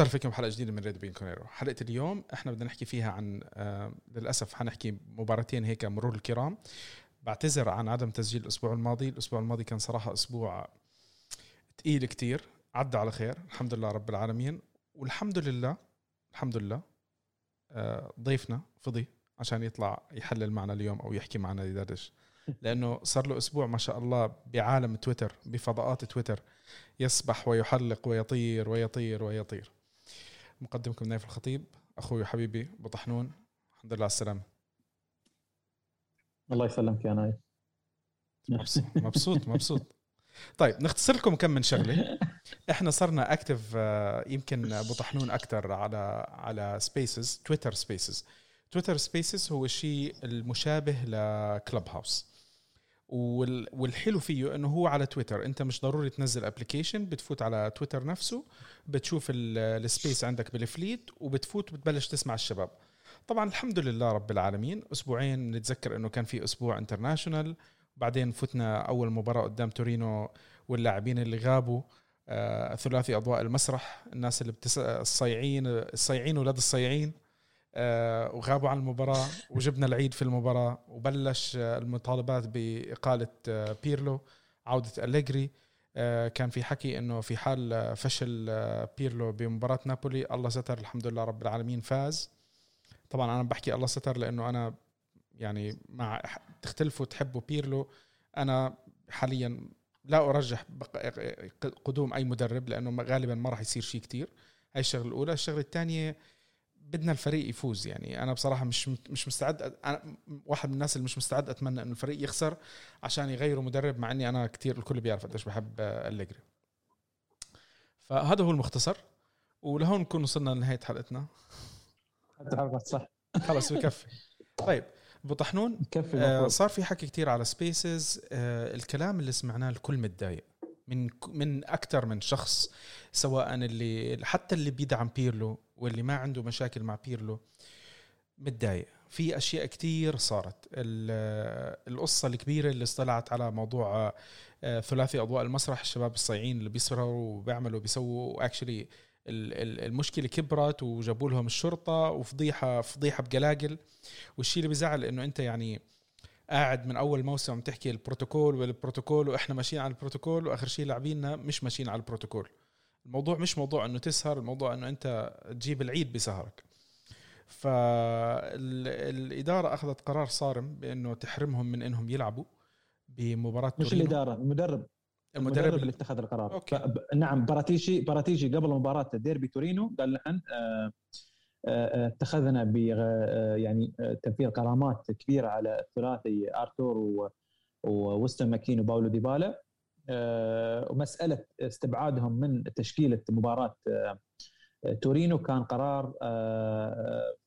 أهلا فيكم بحلقه جديدة من ريد بيانكونيرو. حلقة اليوم إحنا بدنا نحكي فيها عن آه للأسف حنحكي مباراتين هيك مرور الكرام. بعتذر عن عدم تسجيل الأسبوع الماضي. الأسبوع الماضي كان صراحة أسبوع تقيل كتير. عدى على خير. الحمد لله رب العالمين. والحمد لله الحمد لله آه ضيفنا فضي عشان يطلع يحلل معنا اليوم أو يحكي معنا يدردش. لأنه صار له أسبوع ما شاء الله بعالم تويتر بفضاءات تويتر. يسبح ويحلق ويطير ويطير ويطير. مقدمكم نايف الخطيب أخوي وحبيبي ابو طحنون الحمد لله على السلامة. الله يسلمك يا نايف. مبسوط مبسوط مبسوط. طيب نختصر لكم كم من شغلة. إحنا صرنا active يمكن ابو طحنون أكثر على على spaces تويتر spaces تويتر spaces هو الشيء المشابه ل Clubhouse والحلو فيه إنه هو على تويتر. أنت مش ضروري تنزل application بتفوت على تويتر نفسه بتشوف ال space عندك بال fleet وبتفوت وبتبلش تسمع الشباب. طبعا الحمد لله رب العالمين. أسبوعين نتذكر إنه كان في أسبوع international بعدين فتنا أول مباراة قدام تورينو واللاعبين اللي غابوا آه ثلاثي أضواء المسرح الناس اللي بتس... الصيعين الصيعين ولاد الصيعين وغابوا عن المباراة وجبنا العيد في المباراة وبلش آه، المطالبات بإقالة آه، بيرلو عودة أليجري. كان في حكي إنه في حال فشل بيرلو بمباراة نابولي الله ستر الحمد لله رب العالمين فاز. طبعا أنا بحكي الله ستر لإنه أنا يعني مع تختلفوا تحبوا بيرلو. أنا حاليا لا أرجح قدوم أي مدرب لإنه غالبا ما راح يصير شيء كتير. هاي الشغلة الأولى. الشغلة الثانية بدنا الفريق يفوز يعني. أنا بصراحة مش مش مستعد أنا واحد من الناس اللي مش مستعد أتمنى إنه الفريق يخسر عشان يغيروا مدرب مع إني أنا كثير الكل بيعرف قديش بحب أليجري. فهذا هو المختصر ولهون نكون وصلنا لنهاية حلقتنا. صح. خلص بكفي طيب أبو طحنون آه صار في حكي كثير على Spaces آه الكلام اللي سمعناه الكل متضايق. من من أكثر من شخص سواء اللي حتى اللي بيدعم بيرلو واللي ما عنده مشاكل مع بيرلو متضايق. في أشياء كتير صارت. القصة الكبيرة اللي اطلعت على موضوع آه، ثلاثي أضواء المسرح الشباب الصايعين اللي بيسهروا وبيعملوا بيسووا actually المشكلة كبرت وجابوا لهم الشرطة وفضيحة فضيحة بجلاجل. والشيء اللي بيزعل إنه أنت يعني قاعد من أول موسم تحكي البروتوكول والبروتوكول وإحنا ماشيين على البروتوكول وآخر شيء لاعبيننا مش ماشيين على البروتوكول. الموضوع مش موضوع إنه تسهر الموضوع إنه أنت تجيب العيد بسهرك فالإدارة أخذت قرار صارم بإنه تحرمهم من إنهم يلعبوا بمباراة مش تورينو. الإدارة المدرب المدرب, المدرب اللي اتخذ القرار أوكي. نعم باراتيشي باراتيشي قبل مباراة ديربي تورينو قال نحن آه اتخذنا ب يعني تنفيذ غرامات كبيرة على الثلاثي آرتور ووستن ماكيني وباولو ديبالا ومسألة استبعادهم من تشكيلة مباراة تورينو كان قرار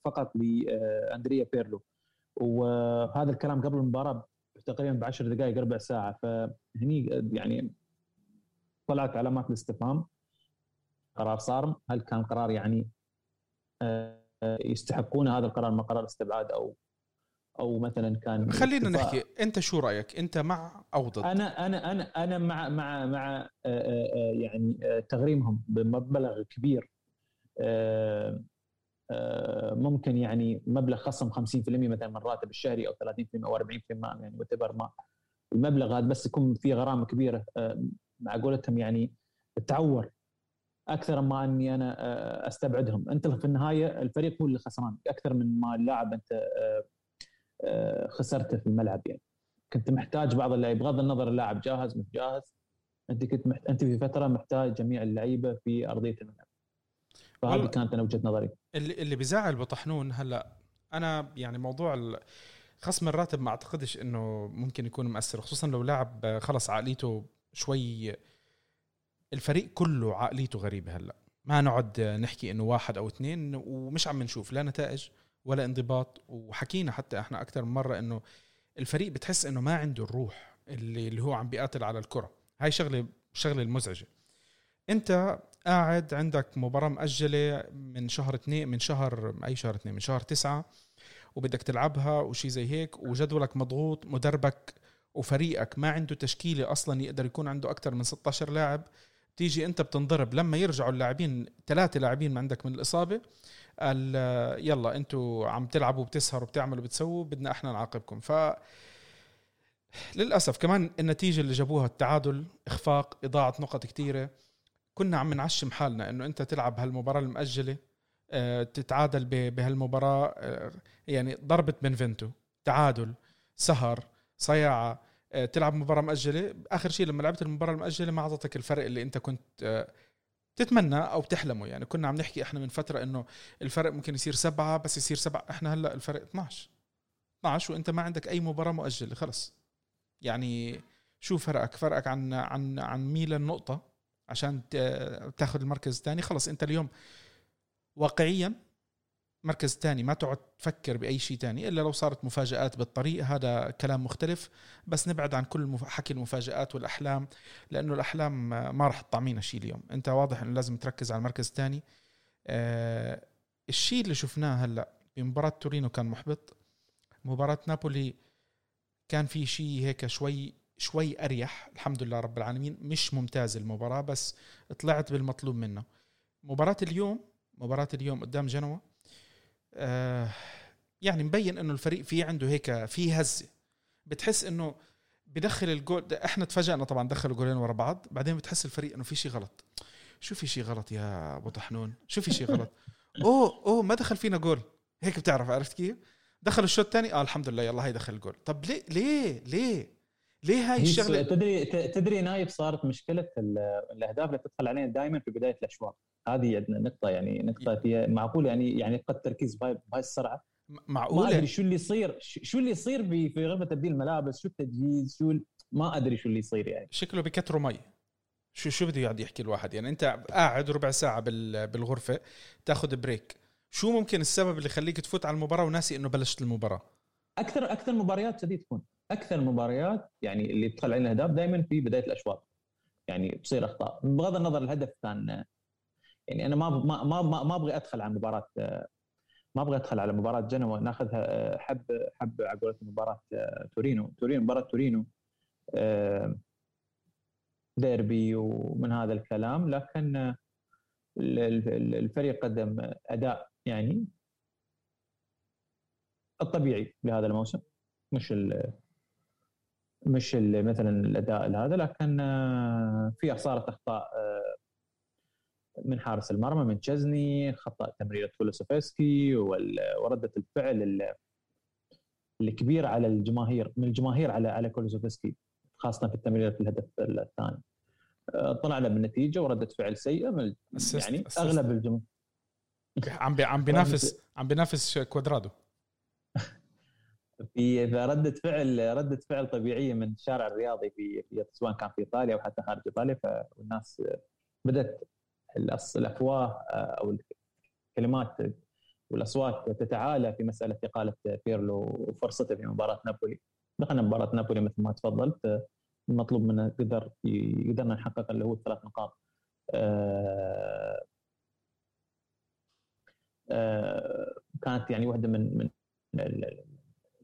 فقط لاندريا بيرلو. وهذا الكلام قبل المباراة تقريبا بعشر دقائق ربع ساعة. فهني يعني طلعت علامات الاستفهام. قرار صارم. هل كان قرار يعني يستحقون هذا القرار من قرار استبعاد أو أو مثلا كان خلينا نحكي أنت شو رأيك؟ أنت مع أو ضد؟ أنا أنا أنا أنا مع مع مع يعني تغريمهم بمبلغ كبير. ممكن يعني مبلغ خصم 50% مثلا من الراتب الشهري أو 30% أو 40% يعني وتبر ما. المبلغ هذا بس يكون في غرامة كبيرة. مع قولتهم يعني تعور أكثر ما أني أنا آه، أستبعدهم. أنت في النهاية الفريق هو اللي خسران. أكثر من ما اللاعب أنت آه، آه، خسرته في الملعب يعني. كنت محتاج بعض اللعيبة بغض النظر اللاعب جاهز مش جاهز أنت كنت محت... أنت في فترة محتاج جميع اللعيبة في أرضية الملعب. فهذه كانت أنا وجهة نظري. اللي اللي بيزعل بطحنون هلأ أنا يعني موضوع خصم الراتب ما أعتقدش إنه ممكن يكون مؤثر خصوصا لو لاعب خلص عقليته شوي. الفريق كله عقليته غريبة هلأ. ما نقعد نحكي إنه واحد أو اثنين ومش عم نشوف لا نتائج. ولا انضباط. وحكينا حتى إحنا أكثر من مرة إنه الفريق بتحس إنه ما عنده الروح اللي اللي هو عم بيقاتل على الكرة. هاي شغله شغلة المزعجة. أنت قاعد عندك مباراة مأجلة من شهر اثنين من شهر أي شهر اثنين؟ من شهر تسعة وبدك تلعبها وشي زي هيك وجدولك مضغوط مدربك وفريقك ما عنده تشكيلة أصلا يقدر يكون عنده أكثر من 16 لاعب. تيجي أنت بتنضرب. لما يرجعوا اللاعبين ثلاثة لاعبين عندك من الإصابة قال يلا أنتوا عم تلعبوا بتسهروا بتعملوا بتسووا بدنا إحنا نعاقبكم. ف للأسف كمان النتيجة اللي جابوها التعادل إخفاق إضاعة نقط كثيره كنا عم نعشم حالنا إنه أنت تلعب هالمباراة المؤجله آه، تتعادل بهالمباراة آه، يعني ضربه بنفنتو تعادل سهر صياعة آه، تلعب مباراة مؤجله آخر شيء لما لعبت المباراة المؤجله ما أعطتك الفرق اللي أنت كنت تتمنى أو تحلمه يعني كنا عم نحكي إحنا من فترة إنه الفرق ممكن يصير سبعة بس يصير سبعة. إحنا هلأ الفرق 12 12 وإنت ما عندك أي مباراة مؤجلة خلص. يعني شو فرقك؟ فرقك عن عن عن ميلان نقطة عشان تاخذ المركز الثاني خلص. إنت اليوم واقعيا مركز ثاني ما تقعد تفكر بأي شيء ثاني إلا لو صارت مفاجآت بالطريق هذا كلام مختلف. بس نبعد عن كل حكي المفاجآت والأحلام لأنه الأحلام ما راح تطعمينا شيء اليوم. أنت واضح إنه لازم تركز على المركز الثاني آه الشيء اللي شفناه هلأ بمباراة تورينو كان محبط. مباراة نابولي كان في شيء هيك شوي شوي أريح الحمد لله رب العالمين. مش ممتاز المباراة بس طلعت بالمطلوب منه. مباراة اليوم مباراة اليوم قدام جنوة آه يعني مبين إنه الفريق في عنده هيك في هزة. بتحس إنه بدخل الجول إحنا تفاجئنا طبعا دخلوا جولين ورا بعض بعدين بتحس الفريق إنه في شيء غلط. شو في شيء غلط يا أبو طحنون؟ شو في شيء غلط؟ أوه أوه ما دخل فينا جول. هيك بتعرف عرفت كيف؟ دخل الشوط الثاني آه الحمد لله يلا هي دخل الجول. طب ليه ليه ليه؟ ليه هاي الشغلة؟ تدري تدري نايف صارت مشكلة الأهداف اللي تدخل علينا دائما في بداية الأشواط. هذه نقطة يعني نقطة هي معقول يعني يعني فقد تركيز بهاي السرعه معقول ما أدري شو اللي يصير شو اللي يصير في في غرفة تبديل الملابس شو التجهيز شو ما أدري شو اللي يصير يعني. شكله بكتروا مي. شو شو بده يقعد يحكي الواحد؟ يعني أنت قاعد ربع ساعة بالغرفة تاخذ break. شو ممكن السبب اللي يخليك تفوت على المباراة وناسي إنه بلشت المباراة؟ أكثر أكثر مباريات كذي تكون. أكثر المباريات يعني اللي تدخل علينا أهداف دائما في بداية الأشواط. يعني بصير أخطاء. بغض النظر الهدف كان يعني أنا ما ما ما ما أبغى أدخل على مباراة ما أبغى أدخل على مباراة جنوة ناخذها حب حب على قولة مباراة تورينو تورينو مباراة تورينو ديربي ومن هذا الكلام لكن الفريق قدم أداء يعني الطبيعي لهذا الموسم. مش ال مش ال مثلا الأداء هذا لكن في صارت أخطاء من حارس المرمى من تشزني خطأ تمريرة كولوسوفسكي وردة الفعل الكبير على الجماهير من الجماهير على على كولوسوفسكي خاصة في التمريرة في الهدف الثاني. طلعنا بالنتيجة وردة فعل سيئة من يعني أغلب الجمهور عم عم بينافس عم بينافس كوادرادو. في ردة فعل ردة فعل طبيعية من الشارع الرياضي في, في سواء كان في إيطاليا أو حتى خارج إيطاليا فالناس بدأت الأفواه أو الكلمات والأصوات تتعالى في مسألة إقالة بيرلو وفرصته في مباراة نابولي. دخلنا مباراة نابولي مثل ما تفضلت. المطلوب منه قدر قدرنا نحقق اللي هو الثلاث نقاط. آه، آه، كانت يعني واحدة من من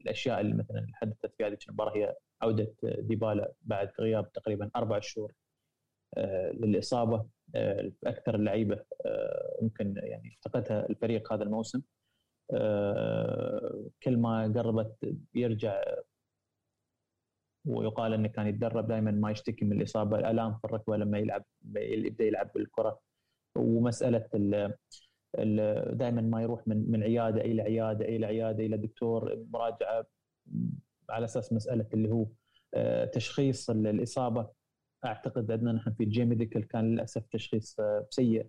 الأشياء اللي مثلا حدثت في هذه المباراة هي عودة ديبالا بعد غياب تقريبا أربع شهور آه، للإصابة. أكثر اللعيبة يمكن يعني افتقدها الفريق هذا الموسم. كل ما قربت يرجع ويقال إنه كان يتدرب دائما ما يشتكي من الإصابة الألام في الركبة لما يلعب يبدأ يلعب بالكرة. ومسألة دائما ما يروح من من عيادة إلى عيادة إلى عيادة إلى دكتور مراجعة على أساس مسألة اللي هو آه، تشخيص الإصابة. أعتقد عندنا نحن في ال J Medical كان للأسف تشخيص آه، سيء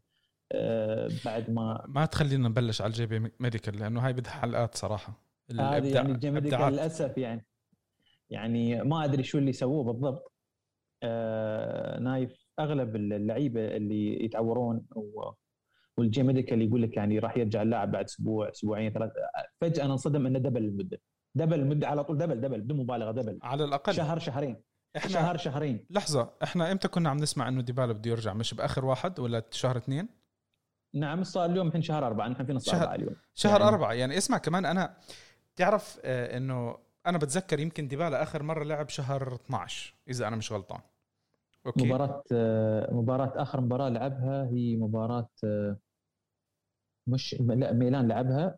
آه، بعد ما ما تخلينا نبلش على ال J Medical لأنه هاي بدها حلقات صراحة. هذه يعني ال J Medical للأسف يعني يعني ما أدري شو اللي سووه بالضبط. آه نايف أغلب اللعيبة اللي يتعورون وال J Medical يقول لك يعني راح يرجع اللاعب بعد أسبوع أسبوعين ثلاثة فجأة ننصدم إنه double المدة. double المدة على طول double double بدون مبالغة double. على الأقل. شهر شهرين. إحنا شهر شهرين. لحظة إحنا إمتى كنا عم نسمع إنه ديبالا بده يرجع؟ مش بآخر واحد ولا شهر اثنين؟ نعم صار اليوم الحين شهر أربعة نحن في نص شهر أربعة اليوم. شهر يعني أربعة. يعني اسمع كمان أنا تعرف آه، إنه أنا بتذكر يمكن ديبالا آخر مرة لعب شهر 12 إذا أنا مش غلطان. أوكي. مباراة مباراة آخر مباراة لعبها هي مباراة مش لا ميلان لعبها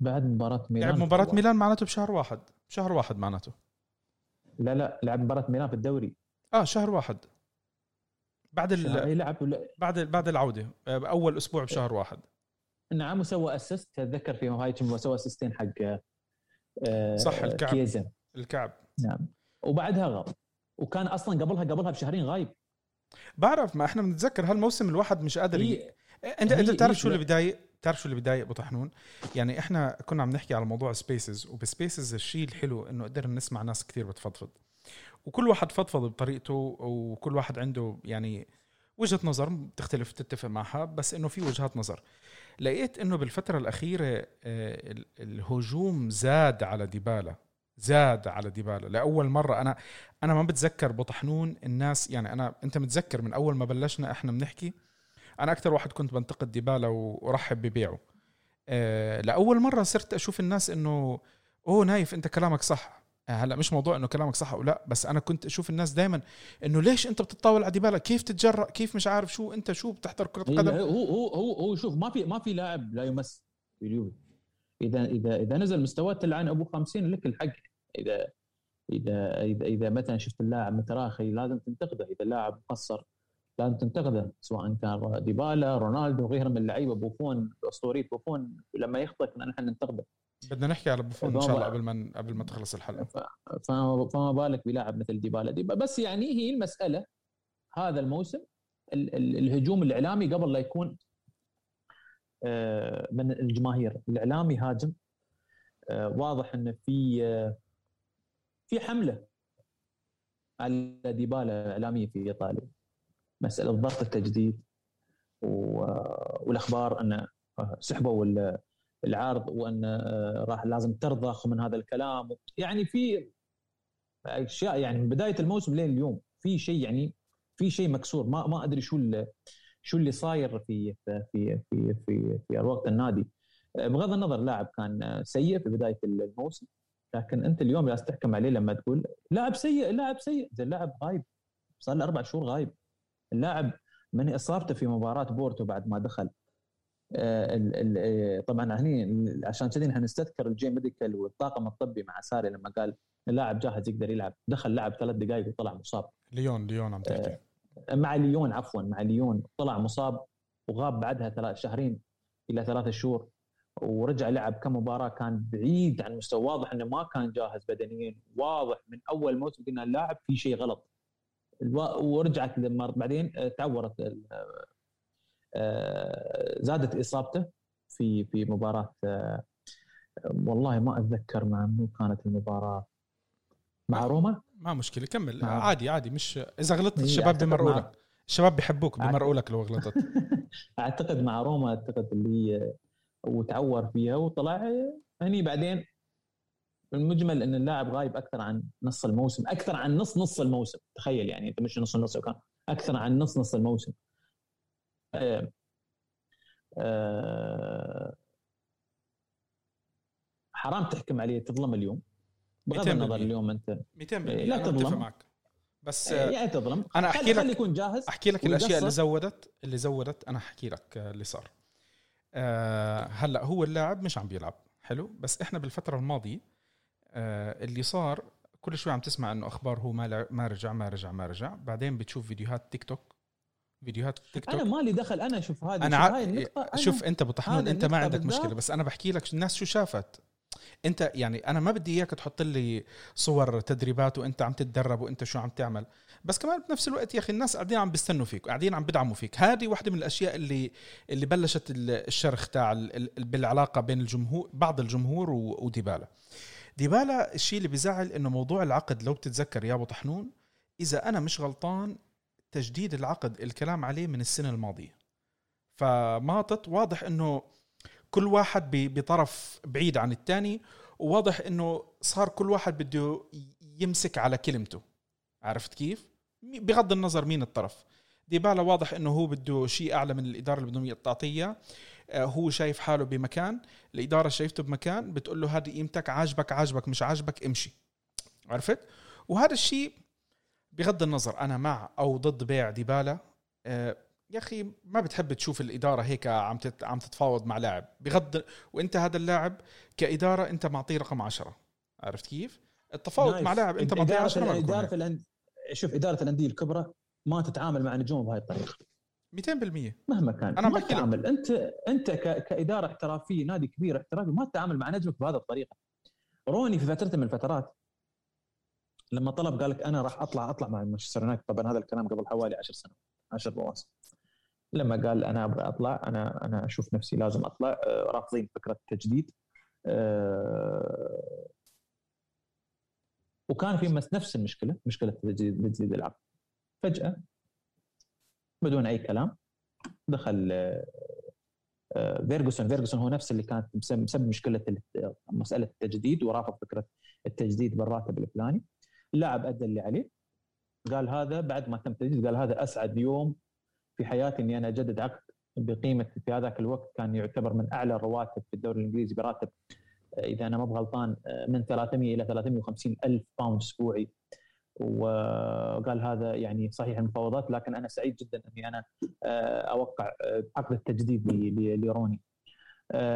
بعد مباراة ميلان. لعب مباراة ميلان معناته بشهر واحد. شهر واحد معناته. لا لا لعب مباراة ميلان في الدوري. آه شهر واحد. بعد ال... لعب بعد بعد العودة. أول أسبوع بشهر واحد. نعم وسوى assist اتذكر في هاي سوى اسيستين حق آه، صح الكعب. كييزا الكعب. نعم. وبعدها غاب وكان أصلا قبلها قبلها بشهرين غايب. بعرف ما إحنا بنتذكر هالموسم الواحد مش قادر هي... انت أنت تعرف شو اللي بضايق تعرف شو اللي بضايق أبو طحنون؟ يعني إحنا كنا عم نحكي على موضوع Spaces وب Spaces الشيء الحلو إنه قدرنا نسمع ناس كثير بتفضفض. وكل واحد فضفض بطريقته وكل واحد عنده يعني وجهة نظر بتختلف تتفق معها بس إنه في وجهات نظر. لقيت إنه بالفترة الأخيرة آه، الهجوم زاد على ديبالا زاد على ديبالا. لأول مرة أنا أنا ما بتذكر بطحنون الناس يعني أنا أنت متذكر من أول ما بلشنا إحنا بنحكي؟ أنا أكثر واحد كنت بنتقد ديبالا ورحب ببيعه. أه لأول مرة صرت أشوف الناس إنه أوه نايف أنت كلامك صح. هلأ مش موضوع إنه كلامك صح أو لأ بس أنا كنت أشوف الناس دائما إنه ليش أنت بتتطاول على ديبالا؟ كيف تتجرأ؟ كيف مش عارف شو؟ أنت شو بتحضر كرة قدم؟ هو هو هو هو شوف ما في ما في لاعب لا يمس في اليوفي إذا إذا إذا نزل مستواه تلعن أبو 50 لك الحق. إذا إذا إذا إذا مثلا شفت اللاعب متراخي لازم تنتقده. إذا اللاعب مقصر لازم تنتقده سواء كان ديبالا رونالدو وغيرهم من اللعيبة بوفون اسطوريه بوفون لما يخطئ كنا نحن ننتقده. بدنا نحكي على بوفون إن شاء الله قبل ما قبل ما تخلص الحلقة. فما بالك بلاعب مثل ديبالا. ديبالا بس يعني هي المسألة هذا الموسم الهجوم الإعلامي قبل لا يكون آه، من الجماهير. الإعلامي هاجم آه، واضح ان في آه، في حملة على ديبالا اعلاميه في إيطاليا. مسألة ضغط التجديد والأخبار أن سحبوا العرض وأن آه، راح لازم ترضخ من هذا الكلام. يعني في أشياء يعني من بداية الموسم لين اليوم في شيء يعني في شيء مكسور. ما ما أدري شو اللي شو اللي صاير في في في في في, في النادي. آه، بغض النظر لاعب كان سيء في بداية الموسم لكن أنت اليوم لازم تحكم عليه لما تقول لاعب سيء لاعب سيء. زين اللاعب غايب. صار له أربع شهور غايب. اللاعب من إصابته في مباراة بورتو بعد ما دخل. آه، آه، طبعا هني عشان كذي نحن نستذكر ال J Medical والطاقم الطبي مع ساري لما قال اللاعب جاهز يقدر يلعب. دخل لعب ثلاث دقائق وطلع مصاب. ليون ليون عم تحكي. آه، مع ليون عفوا مع ليون طلع مصاب وغاب بعدها ثلاث شهرين إلى ثلاثة شهور ورجع لعب كم مباراه كان بعيد عن مستوى واضح إنه ما كان جاهز بدنيا واضح من أول موسم قلنا اللاعب في شيء غلط. ورجعت بعدين تعورت آه، زادت إصابته في في مباراة آه، والله ما أتذكر مع منو كانت المباراة. مع روما؟ ما مشكلة كمل. مع... عادي عادي. مش إذا غلطت الشباب بمرقوا لك الشباب بيحبوك بمرقوا لك لو غلطت. أعتقد مع روما أعتقد اللي وتعور فيها وطلع هني بعدين المجمل إن اللاعب غايب أكثر عن نص الموسم أكثر عن نص نص الموسم. تخيل يعني أنت مش نص النص كان أكثر عن نص نص الموسم. آه، آه، حرام تحكم عليه تظلم اليوم. بغض النظر اليوم أنت 200 لا تظلم. معك. بس يعني تظلم. أنا أحكي لك يكون جاهز أحكي لك الأشياء اللي زودت اللي زودت أنا أحكي لك اللي صار. أه هلأ هو اللاعب مش عم بيلعب حلو؟ بس إحنا بالفترة الماضية اللي صار كل شوي عم تسمع إنه أخبار هو ما ما رجع ما رجع ما رجع. بعدين بتشوف فيديوهات تيك توك فيديوهات تيك توك أنا مالي دخل أنا أشوف هذه أنا ع... النقطة شوف أنت أبو طحنون أنت ما عندك مشكلة. بس أنا بحكي لك الناس شو شافت. أنت يعني أنا ما بدي إياك تحط لي صور تدريبات وأنت عم تتدرب وأنت شو عم تعمل. بس كمان بنفس الوقت يا أخي الناس قاعدين عم بيستنوا فيك قاعدين عم بدعموا فيك. هذه واحدة من الأشياء اللي اللي بلشت الشرخ تاع بالعلاقة بين الجمهور بعض الجمهور وديبالا ديبالا الشيء اللي بيزعل إنه موضوع العقد لو بتتذكر يا أبو طحنون إذا أنا مش غلطان تجديد العقد الكلام عليه من السنة الماضية. فماطط واضح إنه كل واحد بطرف بعيد عن الثاني وواضح إنه صار كل واحد بده يمسك على كلمته. عرفت كيف؟ بغض النظر مين الطرف. ديبالا واضح إنه هو بده شيء أعلى من الإدارة اللي بدهم تعطيه آه، هو شايف حاله بمكان الإدارة شايفته بمكان بتقول له هذه قيمتك عاجبك عاجبك مش عاجبك امشي. عرفت؟ وهذا الشيء بغض النظر أنا مع أو ضد بيع ديبالا آه، يا أخي ما بتحب تشوف الإدارة هيك عم عم تتفاوض مع لاعب. بغض وأنت هذا اللاعب كإدارة أنت معطيه رقم عشرة. عرفت كيف؟ التفاوض مع لاعب أنت معطيه 10 اداره الأند... شوف إدارة الأندية الكبرى ما تتعامل مع نجوم بهاي الطريقة. 200% مهما كان. أنا ما تتعامل أنت أنت ك... كإدارة احترافية نادي كبير احترافي ما تتعامل مع نجمك بهذه الطريقة. روني في فتره من الفترات لما طلب قال لك أنا راح أطلع أطلع مع مانشستر يونايتد. طبعا هذا الكلام قبل حوالي 10 سنوات 10 مواسم. لما قال أنا أبغى أطلع أنا أنا أشوف نفسي لازم أطلع آه، رافضين فكرة التجديد آه، وكان في نفس المشكلة مشكلة تجديد العقد. فجأة بدون أي كلام دخل آه، فيرجسون فيرجسون هو نفس اللي كانت مسبب مشكلة مسألة التجديد ورافض فكرة التجديد بالراتب الفلاني. اللاعب أدى اللي عليه. قال هذا بعد ما تم التجديد قال هذا أسعد يوم في حياتي إني أنا أجدد عقد بقيمة في هذاك الوقت كان يعتبر من أعلى الرواتب في الدوري الإنجليزي براتب آه، إذا أنا ما بغلطان آه، من 300 إلى 350 ألف باوند أسبوعي. وقال هذا يعني صحيح المفاوضات لكن أنا سعيد جدا أني أنا آه، أوقع عقد التجديد لروني.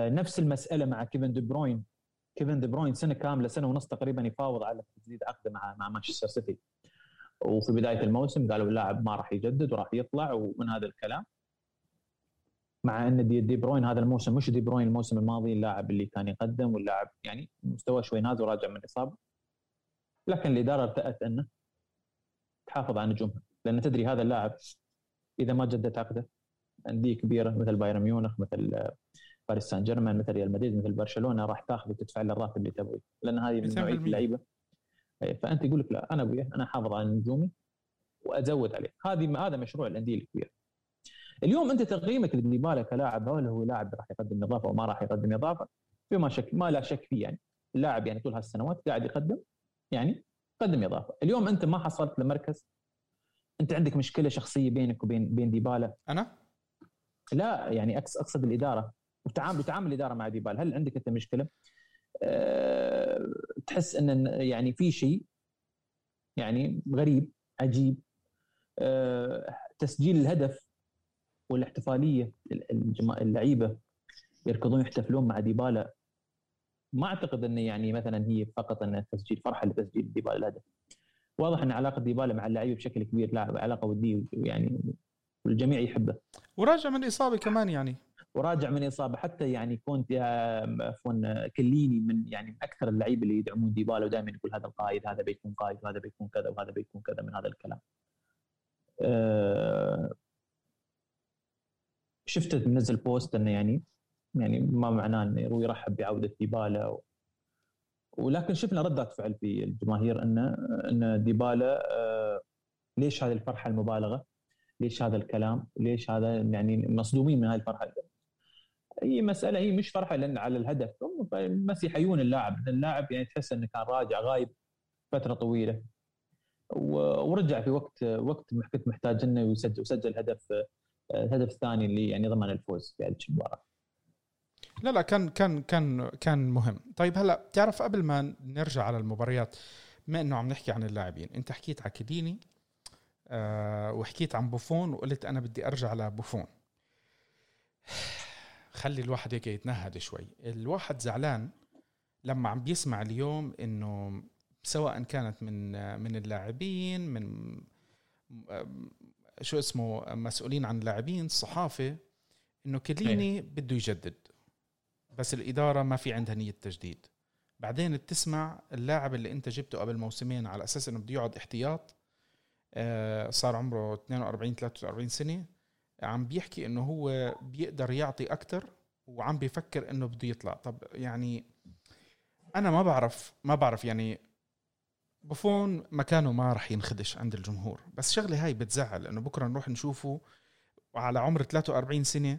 نفس المسألة مع كيفن دي بروين. كيفن دي بروين سنة كاملة سنة ونص تقريبا يفاوض على تجديد عقده مع مع مانشستر سيتي. وفي بداية الموسم قالوا اللاعب ما راح يجدد وراح يطلع ومن هذا الكلام مع أن دي, دي بروين هذا الموسم مش دي بروين الموسم الماضي اللاعب اللي كان يقدم واللاعب يعني مستوى شوي نازل وراجع من الاصابه لكن الإدارة ارتأت أنه تحافظ على نجومها. لأن تدري هذا اللاعب إذا ما جدد عقده أندية كبيرة مثل بايرن ميونخ مثل باريس سان جيرمان مثل ريال مدريد مثل برشلونة راح تاخذ وتدفع له الراتب اللي تبغيه. لأن هذه من نوعية اللعيبة. إيه، فأنت يقول لك لا أنا ابويا أنا أحافظ على نجومي وأزود عليه. هذه هذا مشروع الأندية الكبيرة. اليوم أنت تقييمك لديبالا كلاعب هل هو لاعب راح يقدم إضافة وما راح يقدم إضافة بما شك ما لا شك فيه يعني. اللاعب يعني طول هالسنوات قاعد يقدم يعني قدم إضافة. اليوم أنت ما حصلت لمركز؟ أنت عندك مشكلة شخصية بينك وبين بين ديبالا؟ أنا؟ لا يعني أقصد الإدارة. وتعامل تعامل الإدارة مع ديبالا. هل عندك أنت مشكلة؟ أه تحس ان يعني في شيء يعني غريب عجيب. أه تسجيل الهدف والاحتفالية اللعيبة يركضون يحتفلون مع ديبالا. ما أعتقد انه يعني مثلا هي فقط ان تسجيل فرحة لتسجيل ديبالا الهدف. واضح إن علاقة ديبالا مع اللعيبة بشكل كبير لاعب علاقة ودية يعني والجميع يحبه وراجع من إصابة كمان يعني. وراجع من إصابة حتى يعني كونت عفوا كليني من يعني من أكثر اللعيبة اللي يدعمون ديبالا ودائما يقول هذا القائد هذا بيكون قائد وهذا بيكون كذا وهذا بيكون كذا من هذا الكلام. أه شفت منزل بوست إنه يعني يعني ما معناه إنه يرحب بعودة ديبالا و... ولكن شفنا ردات فعل في الجماهير ان إن ديبالا أه ليش هذه الفرحة المبالغة؟ ليش هذا الكلام؟ ليش هذا يعني مصدومين من هذه الفرحة هي مسألة هي مش فرحة لأن على الهدف هم بس يحيون اللاعب اللاعب يعني تحس إنه كان راجع غايب فترة طويلة ورجع في وقت وقت كنت محتاج إنه يسجل وسجل هدف الهدف الثاني اللي يعني ضمن الفوز في هذه المباراه لا لا كان كان كان كان مهم. طيب هلا بتعرف قبل ما نرجع على المباريات بما إنه عم نحكي عن اللاعبين أنت حكيت على كيديني آه وحكيت عن بوفون وقلت أنا بدي أرجع لبوفون خلي الواحد هيك يتنهد شوي. الواحد زعلان لما عم بيسمع اليوم إنه سواء كانت من من اللاعبين من شو اسمه مسؤولين عن اللاعبين الصحافه إنه كليني أيه. بده يجدد. بس الإدارة ما في عندها نية تجديد. بعدين بتسمع اللاعب اللي أنت جبته قبل موسمين على أساس إنه بده يقعد احتياط آه، صار عمره 42 43 سنة عم بيحكي إنه هو بيقدر يعطي أكثر وعم بيفكر إنه بده يطلع. طب يعني أنا ما بعرف ما بعرف يعني بوفون مكانه ما راح ينخدش عند الجمهور. بس شغلة هاي بتزعل إنه بكرة نروح نشوفه على عمر 43 سنة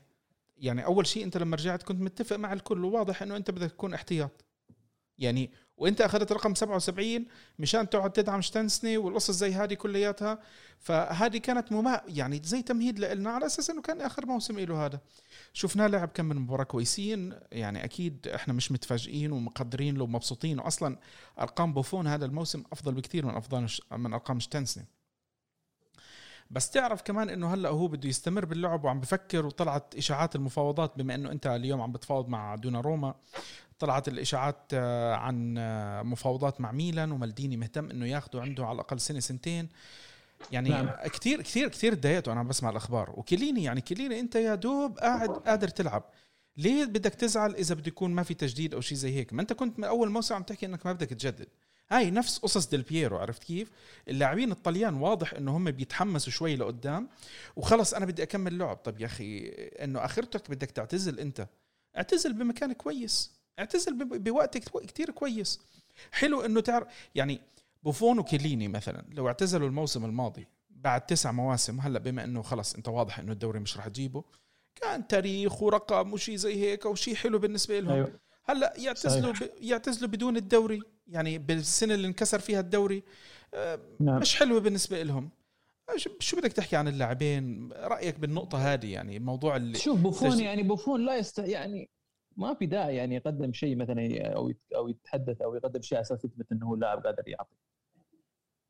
يعني أول شيء أنت لما رجعت كنت متفق مع الكل وواضح إنه أنت بدك تكون احتياط. يعني وأنت أخذت رقم 77 مشان تقعد تدعم شتنسني والقصص زي هذه كلياتها. فهذه كانت مما يعني زي تمهيد لنا على أساس إنه كان آخر موسم له هذا. شفناه لعب كم من مباراة كويسين يعني أكيد إحنا مش متفاجئين ومقدرين له ومبسوطين. واصلا أرقام بوفون هذا الموسم أفضل بكثير من أفضل من أرقام شتنسني. بس تعرف كمان إنه هلأ هو بده يستمر باللعب وعم بفكر وطلعت إشاعات المفاوضات بما إنه أنت اليوم عم بتفاوض مع دونا روما طلعت الإشاعات آه، عن آه، مفاوضات مع ميلان ومالديني مهتم إنه ياخذوا عنده على الأقل سنة سنتين. يعني نعم. كثير كثير كثير تضايقت وأنا بسمع الأخبار. وكليني يعني كليني أنت يا دوب قاعد قادر تلعب. ليه بدك تزعل إذا بده يكون ما في تجديد أو شيء زي هيك؟ ما أنت كنت من أول موسم عم تحكي إنك ما بدك تجدد. هاي نفس قصص ديل بييرو عرفت كيف؟ اللاعبين الطليان واضح إنه هم بيتحمسوا شوي لقدام وخلص أنا بدي أكمل لعب. طب يا أخي إنه اخرتك بدك تعتزل أنت. اعتزل بمكان كويس. اعتزل بوقت كتير كويس. حلو إنه تعرف يعني بوفون وكيليني مثلا لو اعتزلوا الموسم الماضي بعد تسع مواسم هلأ بما إنه خلص أنت واضح إنه الدوري مش رح تجيبه كان تاريخ ورقم وشي زي هيك وشي حلو بالنسبة لهم. أيوة. هلا يعتزلوا ب... يعتزلوا بدون الدوري يعني بالسنة اللي انكسر فيها الدوري آه، نعم. مش حلوة بالنسبة لهم. شو بدك تحكي عن اللاعبين؟ رأيك بالنقطة هذه يعني موضوع اللي شوف بوفون تج... يعني بوفون لا يست يعني ما في داعي يعني يقدم شيء مثلا أو أو يتحدث أو يقدم شيء أساس يثبت إنه هو لاعب قادر يعطي.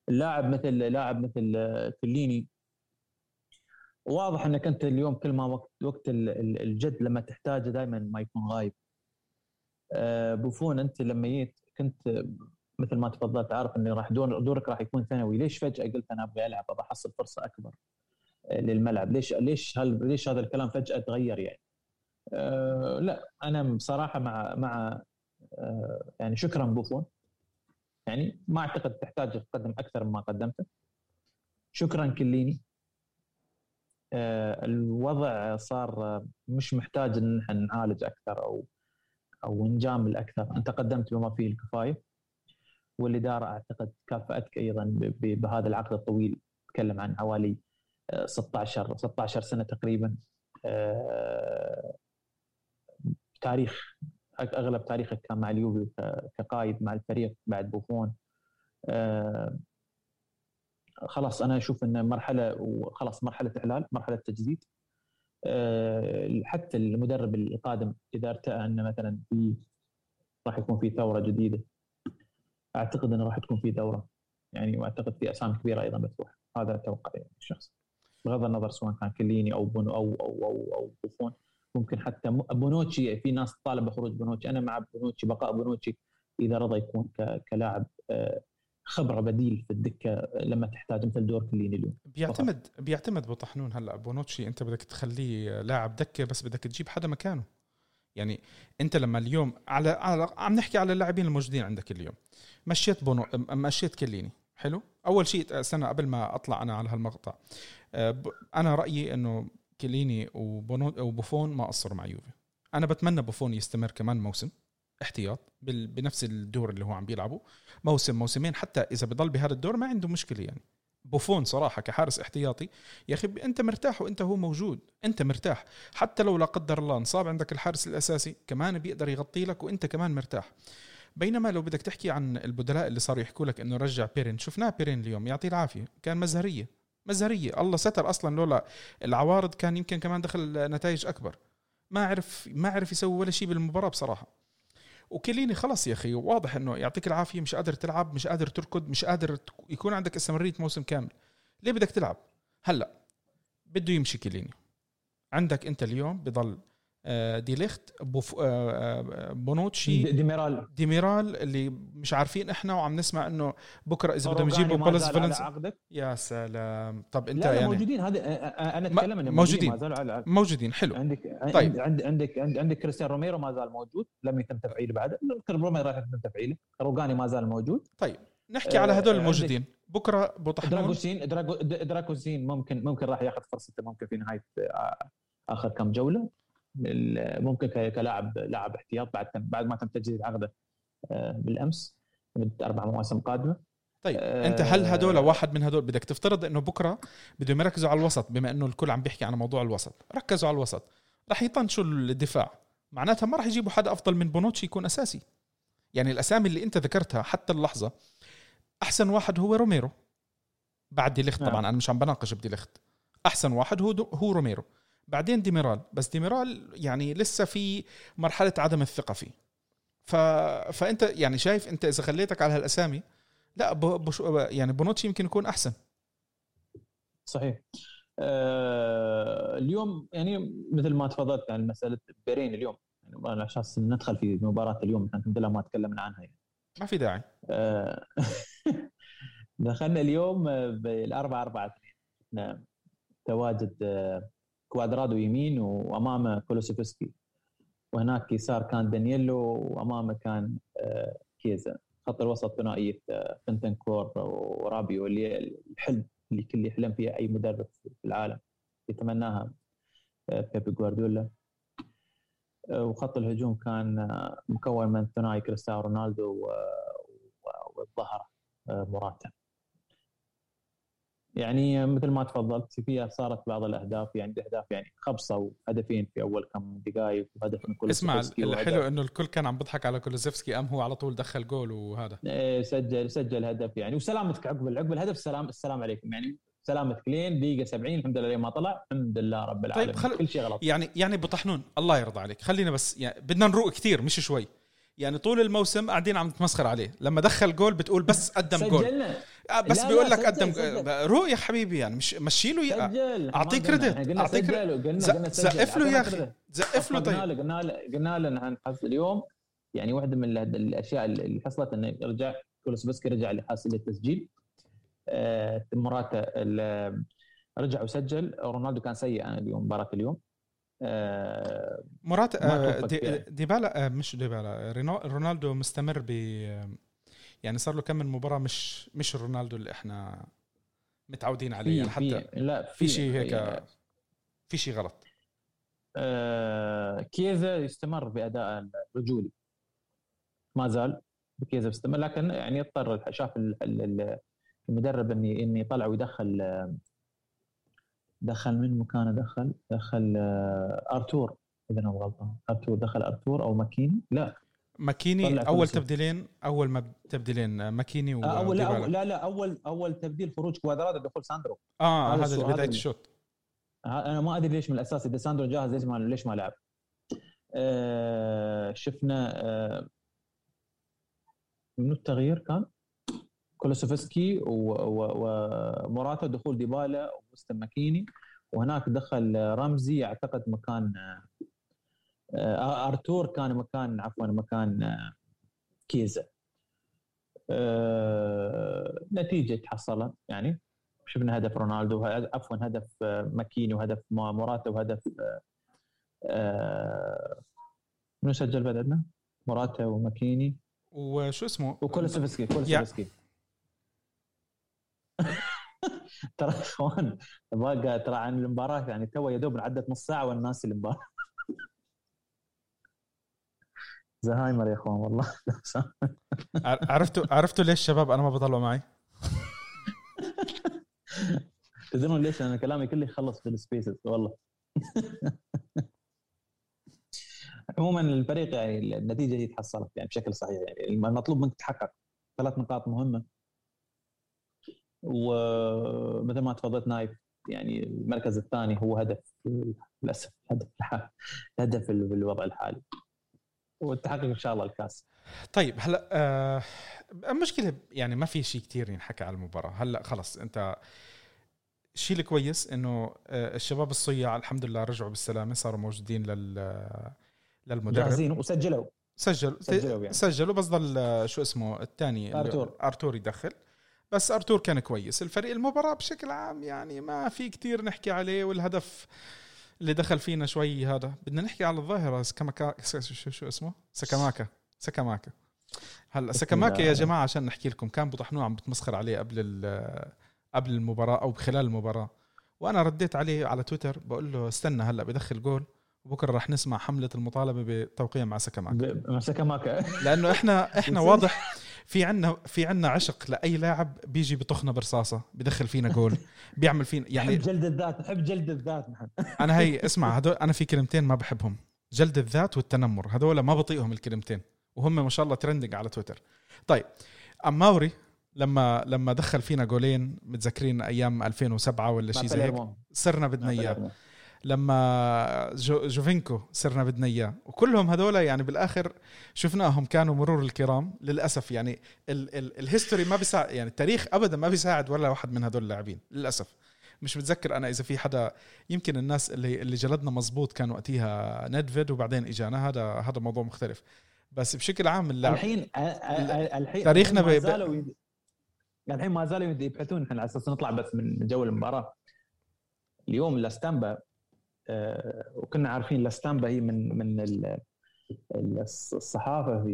اللاعب مثل لاعب مثل كليني واضح إنك أنت اليوم كل ما وقت وقت الجد لما تحتاجه دائما ما يكون غايب. آه، بوفون أنت لما جيت كنت مثل ما تفضلت عارف اني راح دور دورك راح يكون ثانوي. ليش فجأة قلت أنا أبغى ألعب أبغى أحصل فرصة أكبر آه، للملعب؟ ليش ليش هل ليش هذا الكلام فجأة تغير يعني؟ أه لا أنا بصراحة مع مع يعني شكرا بوفون. يعني ما أعتقد تحتاج تقدم أكثر مما قدمته. شكرا كليني. الوضع صار مش محتاج إن نعالج أكثر أو أو نجامل أكثر أنت قدمت بما فيه الكفاية والاداره أعتقد كافأتك أيضا بهذا العقد الطويل. تكلم عن حوالي 16 16 سنة تقريبا. آه، تاريخ أغلب تاريخك كان مع اليوفي كقائد مع الفريق بعد بوفون. آه، خلاص أنا أشوف إن مرحلة وخلاص مرحلة احلال مرحلة تجديد. آه، حتى المدرب القادم إذا ارتأى أن مثلا في راح يكون في ثورة جديدة أعتقد إنه راح تكون في ثورة يعني وأعتقد في أسامي كبيرة أيضا بتروح. هذا أتوقع يعني الشخص. بغض النظر سواء كان كليني أو بونو أو أو أو, أو بوفون. ممكن حتى بونوتشي في ناس تطالب بخروج بونوتشي. أنا مع بونوتشي بقاء بونوتشي إذا رضى يكون كلاعب آه، خبرة بديل في الدكة لما تحتاج مثل دور كليني اليوم. بيعتمد فقط. بيعتمد ابو طحنون هلأ. بونوتشي أنت بدك تخليه لاعب دكة بس بدك تجيب حدا مكانه. يعني أنت لما اليوم على, على عم نحكي على اللاعبين الموجودين عندك اليوم. مشيت بونو مشيت كليني. حلو؟ أول شيء استنى قبل ما أطلع أنا على هالمقطع. آه، أنا رأيي إنه كليني وبونو وبوفون ما قصروا مع يوفي. أنا بتمنى بوفون يستمر كمان موسم. احتياط بنفس الدور اللي هو عم بيلعبه. موسم موسمين حتى إذا بضل بهذا الدور ما عنده مشكلة يعني. بوفون صراحة كحارس احتياطي يا أخي أنت مرتاح وأنت هو موجود أنت مرتاح. حتى لو لا قدر الله انصاب عندك الحارس الأساسي كمان بيقدر يغطي لك وأنت كمان مرتاح. بينما لو بدك تحكي عن البدلاء اللي صاروا يحكوا لك إنه رجع بيرين شفناه بيرين اليوم يعطيه العافية. كان مزهرية مزهرية. الله ستر أصلا لولا العوارض كان يمكن كمان دخل نتائج أكبر. ما عرف ما عرف يسوي ولا شيء بالمباراة بصراحة. وكليني خلص يا أخي واضح إنه يعطيك العافية مش قادر تلعب مش قادر تركض مش قادر يكون عندك استمراريه موسم كامل. ليه بدك تلعب؟ هلأ بده يمشي كليني. عندك أنت اليوم بضل دي ليخت بوف آه، آه، بونوتشي ديميرال ديميرال اللي مش عارفين إحنا وعم نسمع انه بكرة إذا بدهم يجيبوا بولس فالنسيا يا سلام. طب انت لا يعني موجودين. هذا أنا أتكلم انه موجودين. موجودين, موجودين حلو. عندك طيب. عندك عندك عندك كريستيان روميرو ما زال موجود لم يتم تفعيله بعد. روميرو راح يتم تفعيله. روجاني ما زال موجود. طيب نحكي على هذول الموجودين. بكرة بطحنون دراغوسين دراغوسين ممكن ممكن راح ياخذ فرصته ممكن في نهاية آخر كم جولة. ممكن كلاعب لاعب احتياط بعد بعد ما تم تجديد عقده آه، بالأمس لمدة أربع مواسم قادمة. طيب آه أنت هل هدول واحد من هدول بدك تفترض إنه بكرة بدهم يركزوا على الوسط بما إنه الكل عم بيحكي عن موضوع الوسط ركزوا على الوسط رح يطنشوا الدفاع معناتها ما رح يجيبوا حدا أفضل من بونوتشي يكون أساسي. يعني الأسامي اللي أنت ذكرتها حتى اللحظة أحسن واحد هو روميرو بعد دي ليخت طبعا نعم. أنا مش عم بناقش بدي ليخت أحسن واحد هو هو روميرو. بعدين ديميرال. بس ديميرال يعني لسه في مرحلة عدم الثقة فيه. ف... فأنت يعني شايف أنت إذا خليتك على هالأسامي لا ب... بش... يعني بونوتشي يمكن يكون أحسن. صحيح. آه اليوم يعني مثل ما تفضلت عن مسألة بيرين اليوم يعني على أساس ندخل في مباراة اليوم الحمد لله ما تكلمنا عنها يعني. ما في داعي. آه دخلنا اليوم بالأربعة أربعة اثنين. تواجد آه، كوادرادو يمين وأمامه كولوسوفسكي وهناك يسار كان دانييلو وأمامه كان آه، كيزا. خط الوسط ثنائية آه، فنتنكور ورابيو اللي الحلم اللي كل يحلم فيها أي مدرب في العالم. يتمناها بيبي جوارديولا. وخط الهجوم كان مكون من ثنائي كريستيانو رونالدو والظهر موراتا. يعني مثل ما تفضلت فيها صارت بعض الأهداف يعني أهداف يعني خبصة وهدفين في أول كم دقائق وهدف من كل اسمع الحلو إنه الكل كان عم بيضحك على كولوسيفسكي ام هو على طول دخل جول وهذا. إيه سجل سجل هدف يعني وسلامتك عقب عقب الهدف السلام السلام عليكم يعني سلامتك لين دقيقة 70 الحمد لله ما طلع الحمد لله رب العالمين طيب خل... كل شيء غلط. يعني يعني بطحنون الله يرضى عليك خلينا بس يعني بدنا نروق كثير مش شوي. يعني طول الموسم قاعدين عم نتمسخر عليه لما دخل جول بتقول بس قدم جول. آه، بس بيقول لك قدم روق يا حبيبي يعني مش مشي له اياه اعطيه credit. اعطيه credit. زقف له يا أخي. زقف له طيب. قلنا له قلنا له نحن اليوم. يعني واحدة من الأشياء اللي حصلت إنه رجع كولوسيفسكي رجع لحاسه التسجيل. آه موراتا رجع وسجل. رونالدو كان سيء اليوم مباراة اليوم. آه مرات آه دي. ديبالا آه مش ديبالا. رونالدو مستمر ب يعني صار له كم من مباراة مش مش رونالدو اللي إحنا متعودين عليه يعني حتى في لا في شيء هيك يعني في شيء غلط. آه كيزا يستمر بأداء الرجولي. ما زال كيزا يستمر لكن يعني اضطر شاف المدرب اني إني يطلع ويدخل دخل من مكانه دخل دخل آه، أرتور إذا أنا غلطان أرتور دخل أرتور أو ماكيني؟ لا. ماكيني أول تبديلين أول ما تبديلين آه، ماكيني و أول لا, أول لا لا أول أول تبديل خروج كوادرادو دخول ساندرو. آه هذا اللي بدايه الشوط أنا ما أدري ليش من الأساس إذا ساندرو جاهز ليش ما ليش ما لعب. آه شفنا آه منو التغيير كان؟ كولوسوفسكي وموراتا دخول ديبالا وسط ماكيني. وهناك دخل رمزي أعتقد مكان آه، أرتور كان مكان عفوا مكان آه، كيزا. آه، نتيجة تحصلت يعني شفنا هدف رونالدو عفوا هدف ماكيني وهدف موراتا وهدف منو سجل بعد موراتا وماكيني. وشو اسمه؟ وكولوسيفسكي كولوسيفسكي ترى اخوان ترى عن المباراة يعني تو يا دوب عدت نص ساعة والناس المباراه زهايمر يا إخوان والله. عرفتوا عرفتوا ليش شباب أنا ما بطلعوا معي؟ تدرون ليش؟ أنا كلامي كله يخلص في ال Spaces والله. عموما الفريق يعني النتيجة هي تحصلت يعني بشكل صحيح يعني. المطلوب منك تحقق ثلاث نقاط مهمة. ومثل ما تفضلت نايف يعني المركز الثاني هو هدف للأسف هدف هدف في الوضع الحالي. والتحقق إن شاء الله الكاس. طيب هلا آه المشكلة يعني ما في شيء كثير ينحكى على المباراة. هلا خلص أنت الشيء الكويس إنه آه الشباب الصياع الحمد لله رجعوا بالسلامة صاروا موجودين لل للمدرب. جاهزين وسجلوا. سجلوا سجلوا, يعني. سجلوا بس ضل آه، شو اسمه الثاني أرتور. أرتور يدخل. بس أرتور كان كويس. الفريق المباراة بشكل عام يعني ما في كتير نحكي عليه والهدف اللي دخل فينا شوي هذا. بدنا نحكي على الظاهرة. سكاماكا شو, شو اسمه؟ سكاماكا. سكاماكا. هلا سكاماكا يا جماعة عشان نحكي لكم كان بطحنوه عم بتمسخر عليه قبل قبل المباراة أو خلال المباراة. وأنا رديت عليه على تويتر بقول له استنى هلا بدخل جول وبكرة رح نسمع حملة المطالبة بتوقيع مع سكاماكا. مع سكاماكا. لأنه إحنا إحنا واضح في عنا في عنا عشق لأي لاعب بيجي بطخنا برصاصة بدخل فينا جول بيعمل فينا يعني نحب جلد الذات نحب جلد الذات نحن أنا هي اسمع هدول أنا في كلمتين ما بحبهم جلد الذات والتنمر هذول ما بطيقهم الكلمتين وهم ما شاء الله trending على تويتر. طيب ماوري لما لما دخل فينا جولين متذكرين أيام 2007 ولا شيء زي هيك؟ صرنا بدنا إياه. لما جو جوفينكو صرنا بدنا إياه. وكلهم هذول يعني بالآخر شفناهم كانوا مرور الكرام للأسف يعني ال ال ال history ما بيساعد يعني التاريخ ابدا ما بيساعد ولا واحد من هذول اللاعبين للأسف. مش متذكر أنا إذا في حدا يمكن الناس اللي اللي جلدنا مزبوط كان وقتها ندفيد وبعدين إجانا. هذا هذا موضوع مختلف. بس بشكل عام اللعب الحين الحين تاريخنا ما زالوا الحين ما زالوا يبحثون إحنا على أساس نطلع بس من جو المباراة. اليوم لاستامبا وكنا عارفين لاستامبا هي من من الصحافة في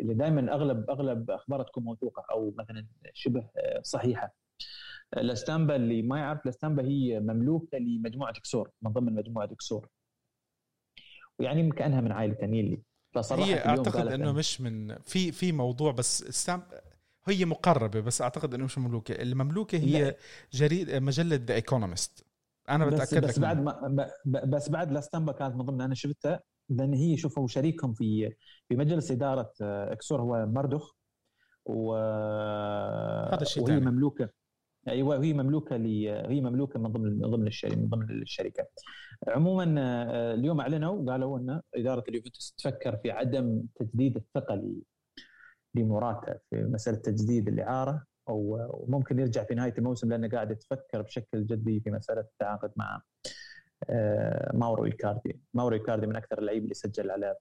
اللي دائما اغلب أغلب اخبارها تكون موثوقة أو مثلا شبه صحيحة. الاستامبا اللي ما يعرف الاستامبا هي مملوكة لمجموعة إكسور من ضمن مجموعة إكسور ويعني كانها من عائلة أنييلي فصراحه هي أعتقد إنه مش من في في موضوع بس لاستامبا هي مقربة بس أعتقد إنه مش مملوكة. المملوكة هي جريده مجلة ذا ايكونومست أنا بتأكد بس, بس بعد ما بس بعد لاستامبا كانت من ضمن أنا شفتها لأن هي شوفوا شريكهم في في مجلس إدارة آه، إكسور هو مردخ و هذا الشيء وهي مملوكة. أيوه هي مملوكة لي هي مملوكة من ضمن من ضمن الشركة من ضمن الشركة. عموما آه، اليوم أعلنوا قالوا أن إدارة اليوفنتوس تفكر في عدم تجديد الثقة لموراتا في مسألة تجديد الإعارة. وممكن يرجع في نهاية الموسم لأنه قاعد يتفكر بشكل جدي في مسألة التعاقد مع آه، ماورو إيكاردي. ماورو إيكاردي من أكثر اللعيبه اللي سجل على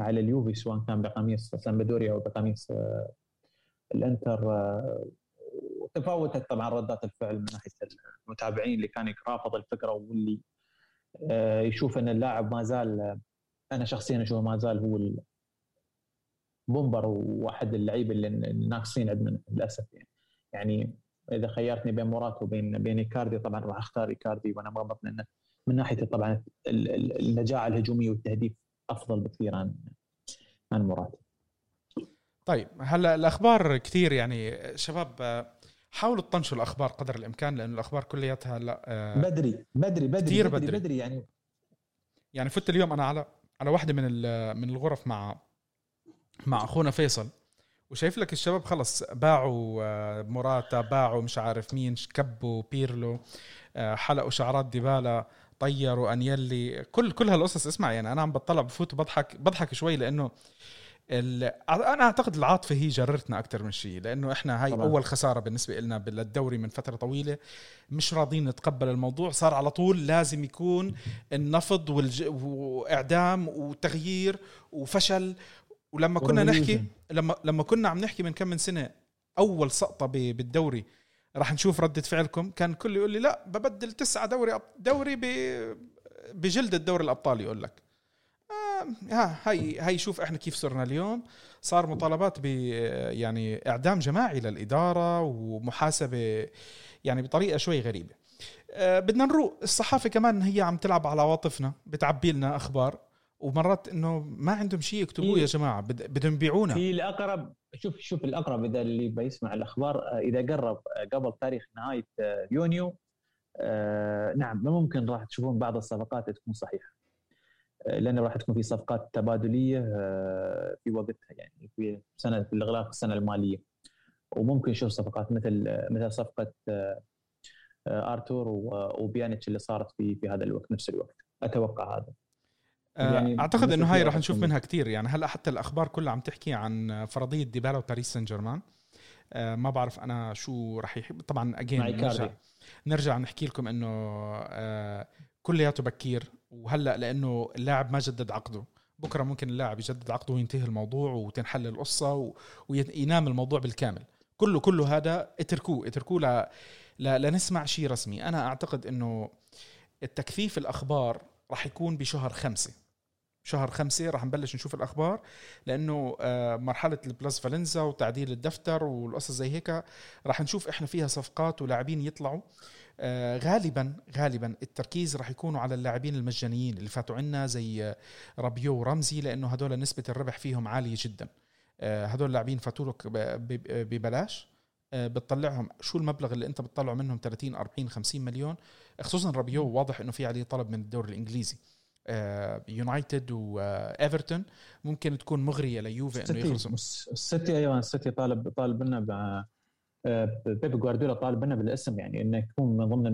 على اليوفي سواء كان بقميص سامبدوريا أو بقميص آه، الإنتر آه، وتفاوتت طبعا ردات الفعل من ناحية المتابعين اللي كان رافض الفكرة واللي يشوف إن اللاعب ما زال أنا شخصيا أشوفه ما زال هو bomber وواحد اللعيبه اللي ناقصين عندنا للأسف يعني. يعني إذا خيرتني بين موراتا وبين بين إيكاردي طبعا راح أختار إيكاردي وأنا مربط انه من ناحية طبعا النجاعه الهجوميه والتهديف أفضل بكثير عن عن موراتا طيب هلا الأخبار كثير يعني. شباب حاولوا تطنشوا الأخبار قدر الإمكان لأنه الأخبار كلياتها لا آه، بدري بدري بدري كثير بدري, بدري. بدري يعني. يعني فت اليوم أنا على على واحدة من من الغرف مع مع أخونا فيصل وشايف لك الشباب خلص باعوا آه، موراتا باعوا مش عارف مين كبوا بيرلو آه، حلقوا شعرات ديبالا طيروا أنيلي كل كل هالقصص اسمع يعني أنا عم بطلع بفوت وبضحك بضحك شوي لأنه أنا أعتقد العاطفة هي جررتنا أكثر من شيء لأنه إحنا هاي طبعا. أول خسارة بالنسبة لنا بالدوري من فترة طويلة مش راضيين نتقبل الموضوع صار على طول لازم يكون النفض والج... وإعدام وتغيير وفشل ولما كنا نحكي لما لما كنا عم نحكي من كم من سنة أول سقطة بالدوري راح نشوف ردة فعلكم كان كل يقول لي لا ببدل تسعة دوري دوري بجلد الدوري الأبطال يقول لك. آه ها هاي هاي شوف إحنا كيف صرنا اليوم. صار مطالبات ب يعني إعدام جماعي للإدارة ومحاسبة يعني بطريقة شوي غريبة. آه بدنا نروق. الصحافة كمان هي عم تلعب على عواطفنا بتعبي لنا أخبار. ومرات إنه ما عندهم شيء يكتبوه يا جماعة بدهم يبيعونا في الأقرب شوف شوف الأقرب إذا اللي بيسمع الأخبار آه، إذا قرب آه، قبل تاريخ نهاية آه، يونيو آه نعم ممكن راح تشوفون بعض الصفقات تكون صحيحة. لأن راح تكون في صفقات تبادلية آه في وقتها يعني في سنة في الإغلاق السنة المالية. وممكن نشوف صفقات مثل مثل صفقة آه آرتور وبيانيتش اللي صارت في في هذا الوقت نفس الوقت. أتوقع هذا. يعني أعتقد إنه هاي راح نشوف منها كثير يعني هلأ حتى الأخبار كلها عم تحكي عن فرضية ديبالا وباريس سان جيرمان آه، ما بعرف أنا شو راح يحب. طبعا اجين نرجع نرجع نحكي لكم إنه آه، كلياته بكير. وهلأ لأنه اللاعب ما جدد عقده. بكرة ممكن اللاعب يجدد عقده وينتهي الموضوع وتنحل القصة وينام الموضوع بالكامل. كله كله هذا اتركوه اتركوه ل... ل... لنسمع شيء رسمي. أنا أعتقد إنه التكثيف الأخبار راح يكون بشهر خمسة. شهر خمسة راح نبلش نشوف الأخبار لأنه آه، مرحلة ال plusvalenza وتعديل الدفتر والقصص زي هيك راح نشوف إحنا فيها صفقات ولاعبين يطلعوا. آه، غالبا غالبا التركيز راح يكونوا على اللاعبين المجانيين اللي فاتوا عنا زي رابيو ورمزي لأنه هدول نسبة الربح فيهم عالية جدا. آه، هدول اللاعبين فاتوا لك ببلاش. بتطلعهم شو المبلغ اللي انت بتطلعه منهم 30 40 50 مليون؟ خصوصا رابيو واضح إنه في عليه طلب من الدوري الإنجليزي. يونايتد وايفرتون ممكن تكون مغرية ليوفي إنه يخلصوا. السيتي أيوه السيتي طالب طالب لنا آه، بيب جوارديولا طالب لنا بالاسم يعني إنه يكون من ضمن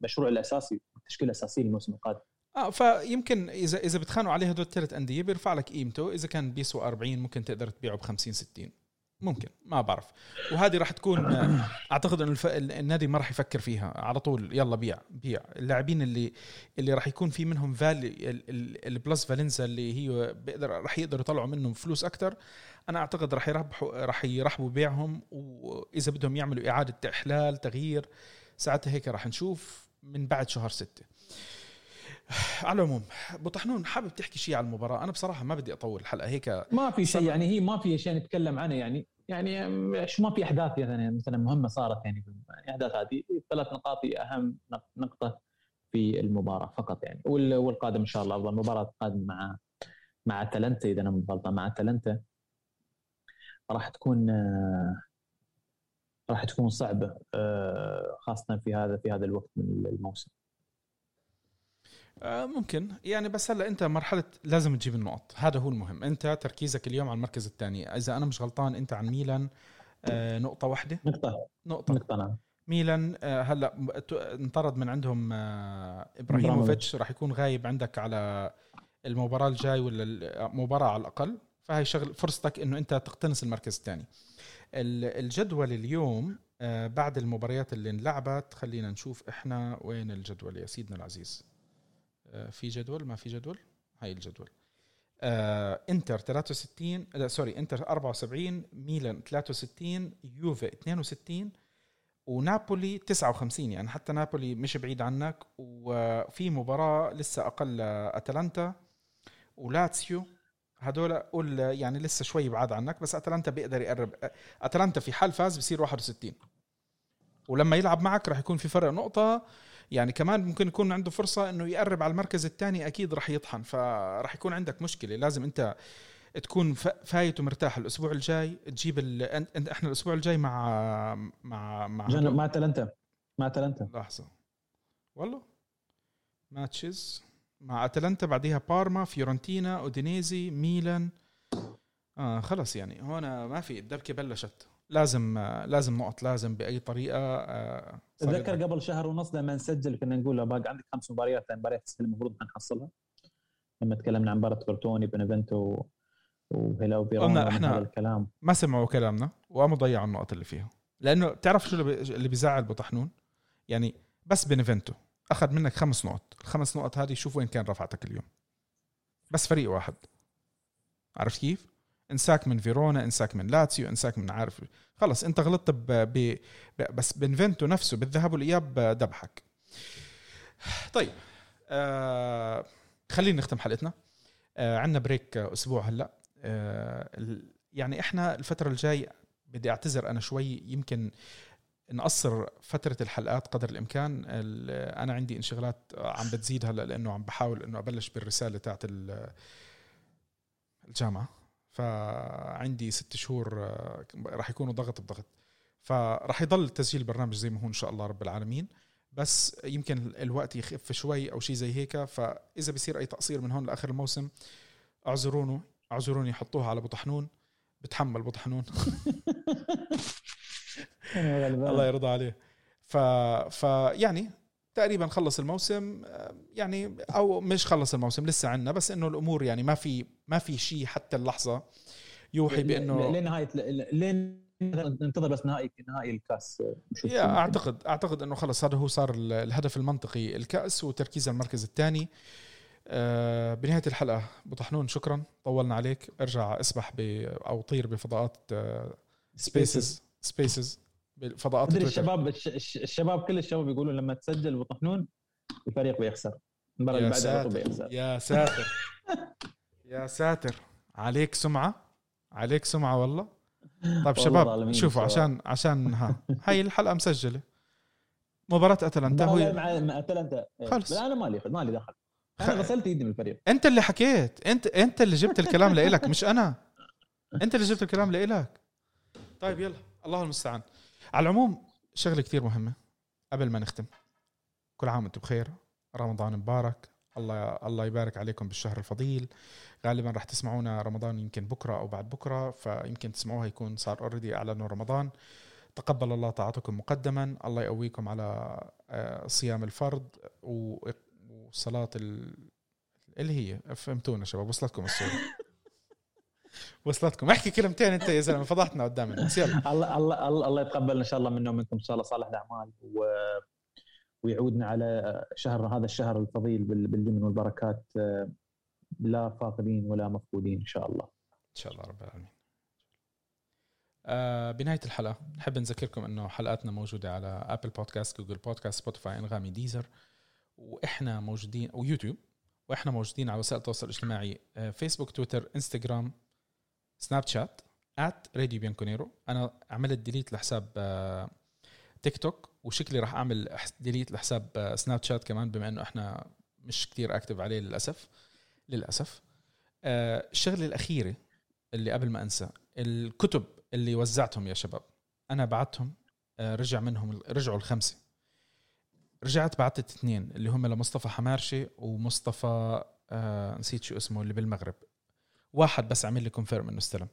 المشروع الأساسي التشكيله الاساسيه للموسم القادم. آه فيمكن إذا إذا بتخانقوا عليه هدول الثلاث أندية بيرفع لك قيمته. إذا كان بيسوى 40 ممكن تقدر تبيعه ب 50 60 ممكن ما بعرف. وهذه راح تكون أعتقد انه الف... النادي ما راح يفكر فيها. على طول يلا بيع بيع. اللاعبين اللي اللي راح يكون في منهم فالي البلس فالنسا اللي هي بيقدر راح يقدروا يطلعوا منهم فلوس أكثر أنا أعتقد راح يربحوا راح يرحبوا بيعهم. وإذا بدهم يعملوا إعادة إحلال تغيير ساعتها هيك راح نشوف من بعد شهر ستة. على العموم أبو طحنون حابب تحكي شيء على المباراة؟ أنا بصراحة ما بدي أطول الحلقة هيك ما في شيء يعني هي ما في شيء نتكلم عنه يعني يعني شو ما في أحداث يعني مثلا مهمة صارت يعني الاحداث هذه ثلاث نقاط هي أهم نقطة في المباراة فقط يعني والقادم إن شاء الله أفضل مباراة القادمه مع مع أتلانتا إذا أنا مو غلطان مع أتلانتا. راح تكون راح تكون صعبة خاصة في هذا في هذا الوقت من الموسم. آه، ممكن. يعني بس هلا انت مرحلة لازم تجيب النقط. هذا هو المهم. انت تركيزك اليوم على المركز الثاني. إذا أنا مش غلطان انت عن ميلان آه، نقطة واحدة؟ نقطة. نقطة. نقطة نعم. ميلان آه، هلا انطرد من عندهم إبراهيموفيتش. راح يكون غايب عندك على المباراة الجاي ولا المباراه على الأقل. فهي شغل فرصتك إنه أنت تقتنص المركز الثاني. الجدول اليوم بعد المباريات اللي انلعبت خلينا نشوف إحنا وين الجدول يا سيدنا العزيز. آه، في جدول ما في جدول؟ هاي الجدول. آه إنتر 63 لا سوري إنتر 74 ميلان 63 يوفي 62 ونابولي 59 يعني حتى نابولي مش بعيد عنك وفي مباراة لسه أقل أتلانتا ولاتسيو. هدول قول يعني لسه شوي بعاد عنك بس أتلانتا بيقدر يقرب أتلانتا في حال فاز بصير 61 ولما يلعب معك راح يكون في فرق نقطة يعني كمان ممكن يكون عنده فرصة إنه يقرب على المركز الثاني أكيد راح يطحن. فراح يكون عندك مشكلة. لازم أنت تكون فايت ومرتاح. الأسبوع الجاي تجيب ال... انت إحنا الأسبوع الجاي مع مع مع مع أتلانتا مع أتلانتا لحظة. والله؟ matches. مع أتلانتا بعديها بارما فيورنتينا أودينيزي ميلان. آه خلص يعني. هون ما في. الدبكه بلشت. لازم لازم نقط لازم بأي طريقة آه، تذكر قبل شهر ونص لما نسجل كنا نقول باقي عندك خمس مباريات مباريات المفروض نحصلها. لما تكلمنا عن مباراة كروتوني بنفنتو وهلا وفيرونا إحنا الكلام. ما سمعوا كلامنا وقاموا ضيعوا النقط اللي فيها لأنه تعرف شو اللي بيزعل بو طحنون يعني بس بنفنتو أخذ منك خمس نقط. الخمس نقط هذه شوف وين كان رفعتك اليوم. بس فريق واحد. عرفت كيف؟ انساك من فيرونا انساك من لاتسيو انساك من عارف. خلص انت غلطت ب... ب... بس بنفنتو نفسه بالذهاب والإياب دبحك. طيب آه خلينا نختم حلقتنا. آه عندنا بريك أسبوع هلأ. آه يعني إحنا الفترة الجاي بدي أعتذر أنا شوي يمكن نقصر فترة الحلقات قدر الإمكان. أنا عندي انشغالات عم بتزيد هلأ لأنه عم بحاول إنه أبلش بالرسالة تاعت الجامعة. فعندي ست شهور آه، راح يكونوا ضغط بضغط. فراح يضل تسجيل البرنامج زي ما هو إن شاء الله رب العالمين. بس يمكن الوقت يخف شوي أو شيء زي هيك. فإذا بصير أي تقصير من هون لآخر الموسم اعذروني. اعذروني حطوها على ابو طحنون بتحمل ابو طحنون الله يرضى عليه. ف... ف يعني تقريبا خلص الموسم آه، يعني أو مش خلص الموسم لسه عنا بس إنه الأمور يعني ما في ما في شيء حتى اللحظة يوحي بإنه لين نهاية لين ننتظر بس نهائي نهائي الكأس يا أعتقد أعتقد إنه خلص هذا هو صار الهدف المنطقي الكأس وتركيز على المركز الثاني. آه بنهاية الحلقة بو طحنون شكرا طولنا عليك. ارجع أسبح ب أو طير بفضاءات آه سبيسز spaces فضاءات الشباب الشباب كل الشباب يقولون لما تسجل بو طحنون الفريق بيخسر. المباراة اللي بعدها بيخسر. يا ساتر. يا ساتر. عليك سمعة؟ عليك سمعة والله؟ طيب شباب شوفوا عشان عشان ها هاي الحلقة مسجلة. مباراة أتلانتا هو مع أتلانتا. خلص. أنا مالي مالي دخل. أنا غسلت ايدي من الفريق. أنت اللي حكيت. انت أنت اللي جبت الكلام لإلك مش أنا. أنت اللي جبت الكلام لإلك. طيب يلا. الله المستعان. على العموم شغله كثير مهمة. قبل ما نختم كل عام وأنتم بخير. رمضان مبارك. الله الله يبارك عليكم بالشهر الفضيل. غالبا راح تسمعونا رمضان يمكن بكرة أو بعد بكرة فيمكن تسمعوها يكون صار اوريدي اعلنوا رمضان. تقبل الله طاعتكم مقدما. الله يقويكم على آه، صيام الفرض وصلاة اللي هي فهمتونا شباب وصلتكم الصورة وصلتكم. احكي كلمتين انت يا زلمة فضحتنا قدام الناس يلا. الله الله الله يتقبل إن شاء الله منا ومنكم إن شاء الله صالح الأعمال و... ويعودنا على شهر هذا الشهر الفضيل باليمن والبركات لا فاقدين ولا مفقودين إن شاء الله. إن شاء الله رب العالمين. آه بنهاية الحلقة نحب نذكركم إنه حلقاتنا موجودة على ابل بودكاست جوجل بودكاست سبوتيفاي أنغامي ديزر وإحنا موجودين ويوتيوب وإحنا موجودين على وسائل التواصل الاجتماعي فيسبوك تويتر انستغرام سناب شات at راديو بيانكونيرو أنا عملت delete لحساب تيك آه، توك وشكلي راح أعمل delete لحساب سناب آه، شات كمان بما إنه إحنا مش كتير active عليه للأسف. للأسف. آه، الشغلة الأخيرة اللي قبل ما أنسى الكتب اللي وزعتهم يا شباب. أنا بعتهم رجع منهم رجعوا الخمسة. رجعت بعثت اثنين اللي هم لمصطفى حمارشي ومصطفى نسيت شو اسمه اللي بالمغرب. واحد بس عمل لي confirm إنه استلم.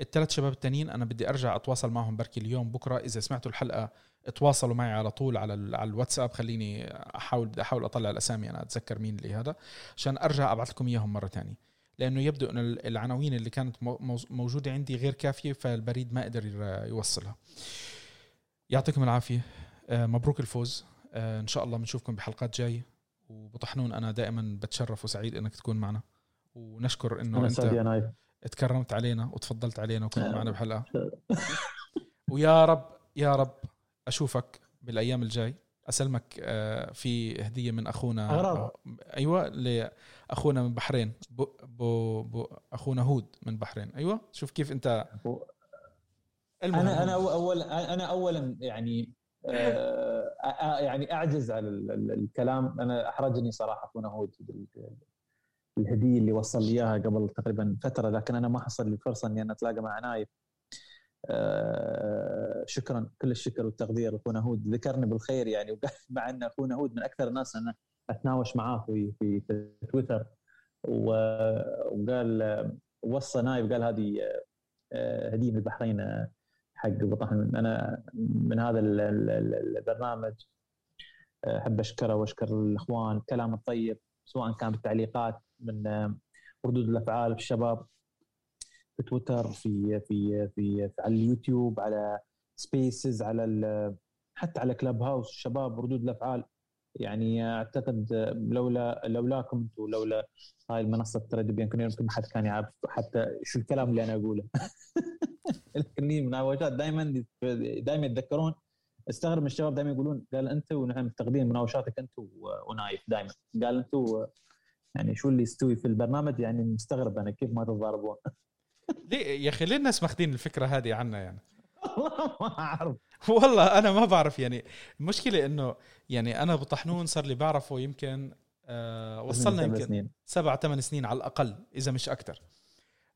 الثلاث شباب التانيين أنا بدي أرجع أتواصل معهم بركي اليوم بكرة إذا سمعتوا الحلقة تواصلوا معي على طول على على الواتساب. خليني احاول بدي أحاول أطلع الأسامي أنا أتذكر مين اللي هذا عشان أرجع أبعث لكم إياهم مرة ثانية لأنه يبدو إنه العناوين اللي كانت موجودة عندي غير كافية فالبريد ما قدر يوصلها. يعطيكم العافية. آه، مبروك الفوز. آه، إن شاء الله بنشوفكم بحلقات جاية وبطحنون. أنا دائما بتشرف وسعيد إنك تكون معنا. ونشكر إنه أنت تكرمت علينا وتفضلت علينا وكنت معنا بحلقه ويا رب يا رب أشوفك بالأيام الجاي. أسلمك آه، في هدية من أخونا. أغرب. أيوه لأخونا من بحرين. بو بو بو أخونا هود من بحرين. أيوه شوف كيف أنت. أنا أنا أول أنا اولا يعني آه، يعني أعجز على الكلام. أنا أحرجني صراحة أخونا هود الهدية اللي وصل لي إياها قبل تقريبا فترة لكن أنا ما حصل لي فرصة إني أنا أتلاقى مع نايف آه، شكرا كل الشكر والتقدير. أخونا هود ذكرني بالخير يعني وقال مع إن أخونا هود من أكثر الناس أنا أتناوش معاه في في, تويتر. وقال وصى نايف قال هذه آه، هدية من البحرين حق بطحن أنا من هذا البرنامج أحب أشكره وأشكر الإخوان. الكلام الطيب سواء كان بالتعليقات من ردود الأفعال في الشباب في تويتر في في في, في على اليوتيوب على Spaces على حتى على Clubhouse الشباب ردود الأفعال. يعني أعتقد لولا لولاكم أنتم لولا هاي المنصة بيان يمكن ما حد كان يعرف حتى شو الكلام اللي أنا أقوله. من مناوشات دائما دائما يتذكرون. استغرب من الشباب دائما يقولون قال انت ونحن مفتقدين مناوشاتك انت ونايف دائما قال أنتم يعني شو اللي يستوي في البرنامج؟ يعني مستغرب أنا كيف ما تتضاربون ليه يا أخي ليه الناس ماخذين الفكرة هذه عنا يعني؟ والله ما أعرف. والله أنا ما بعرف يعني. المشكلة إنه يعني أنا بطحنون صار لي بعرفه يمكن آه وصلنا يمكن سنين. سبع ثمان سنين على الأقل إذا مش أكثر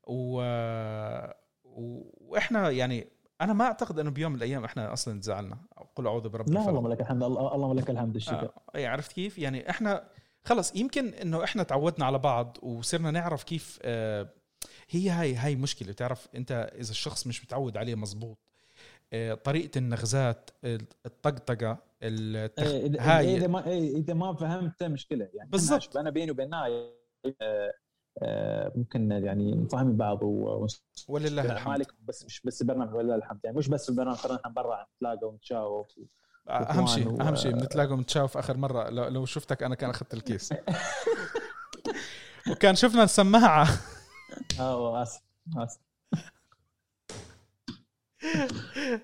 و... وإحنا يعني أنا ما أعتقد إنه بيوم من الأيام إحنا أصلا تزعلنا. قل أعوذ برب لا اللهم لك الحمد اللهم لك الحمد الشكر. آه عرفت كيف؟ يعني إحنا خلص يمكن إنه إحنا تعودنا على بعض وصرنا نعرف كيف آه هي هاي هاي مشكلة. بتعرف أنت إذا الشخص مش متعود عليه مزبوط آه طريقة النغزات الطقطقة التخ... إيه هاي إذا ما إيه إذا ما فهمت مشكلة. يعني بالضبط. أنا بيني وبين نايف آه آه، ممكن يعني فاهمين بعض و ولله الحمد. مالك بس مش بس البرنامج ولله الحمد. يعني مش بس البرنامج نحن برا نتلاقى ونتشاوف أهم شيء و... أهم شيء بنتلاقى ونتشاوف آخر مرة. لو, لو شفتك أنا كان أخذت الكيس. وكان شفنا السماعة. آه آسف آسف.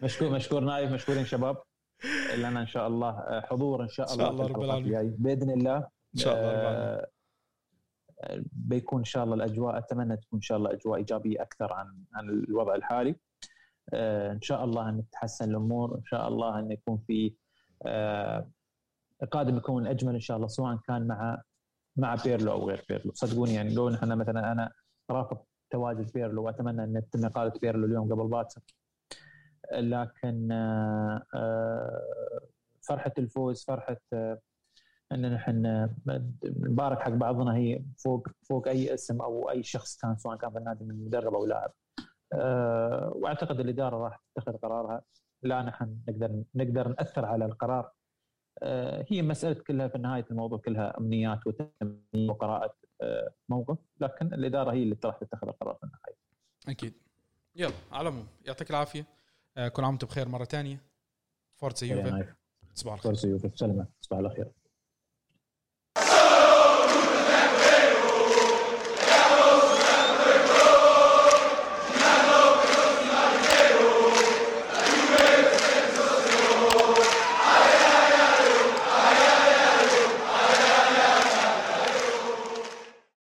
مشكور مشكور نايف مشكورين شباب. لنا إن شاء الله حضور إن شاء الله, إن شاء الله رب العالمين. بإذن الله إن شاء الله رب العالمين. آه، بيكون إن شاء الله الأجواء أتمنى تكون إن شاء الله أجواء إيجابية أكثر عن عن الوضع الحالي. آه، إن شاء الله أن تتحسن الأمور إن شاء الله أن يكون في آه، قادم يكون أجمل إن شاء الله سواء كان مع مع بيرلو أو غير بيرلو صدقوني يعني لو نحن مثلا أنا رافض تواجد بيرلو وأتمنى أن تتم اقاله بيرلو اليوم قبل باكر لكن آه، فرحة الفوز فرحة أن نحن نبارك حق بعضنا هي فوق فوق أي اسم أو أي شخص كان سواء كان في النادي من مدرب أو لاعب. أه وأعتقد الإدارة راح تتخذ قرارها. لا نحن نقدر نقدر نأثر على القرار. أه هي مسألة كلها في نهاية الموضوع كلها أمنيات وتمنيات وقراءة أه موقف. لكن الإدارة هي اللي راح تتخذ القرار في النهاية. أكيد. يلا على العموم يعطيك العافية. كل عام وأنتم بخير مرة ثانية فورتسا يوفي صباح الخير فورتسا يوفي سلامة صباح الخير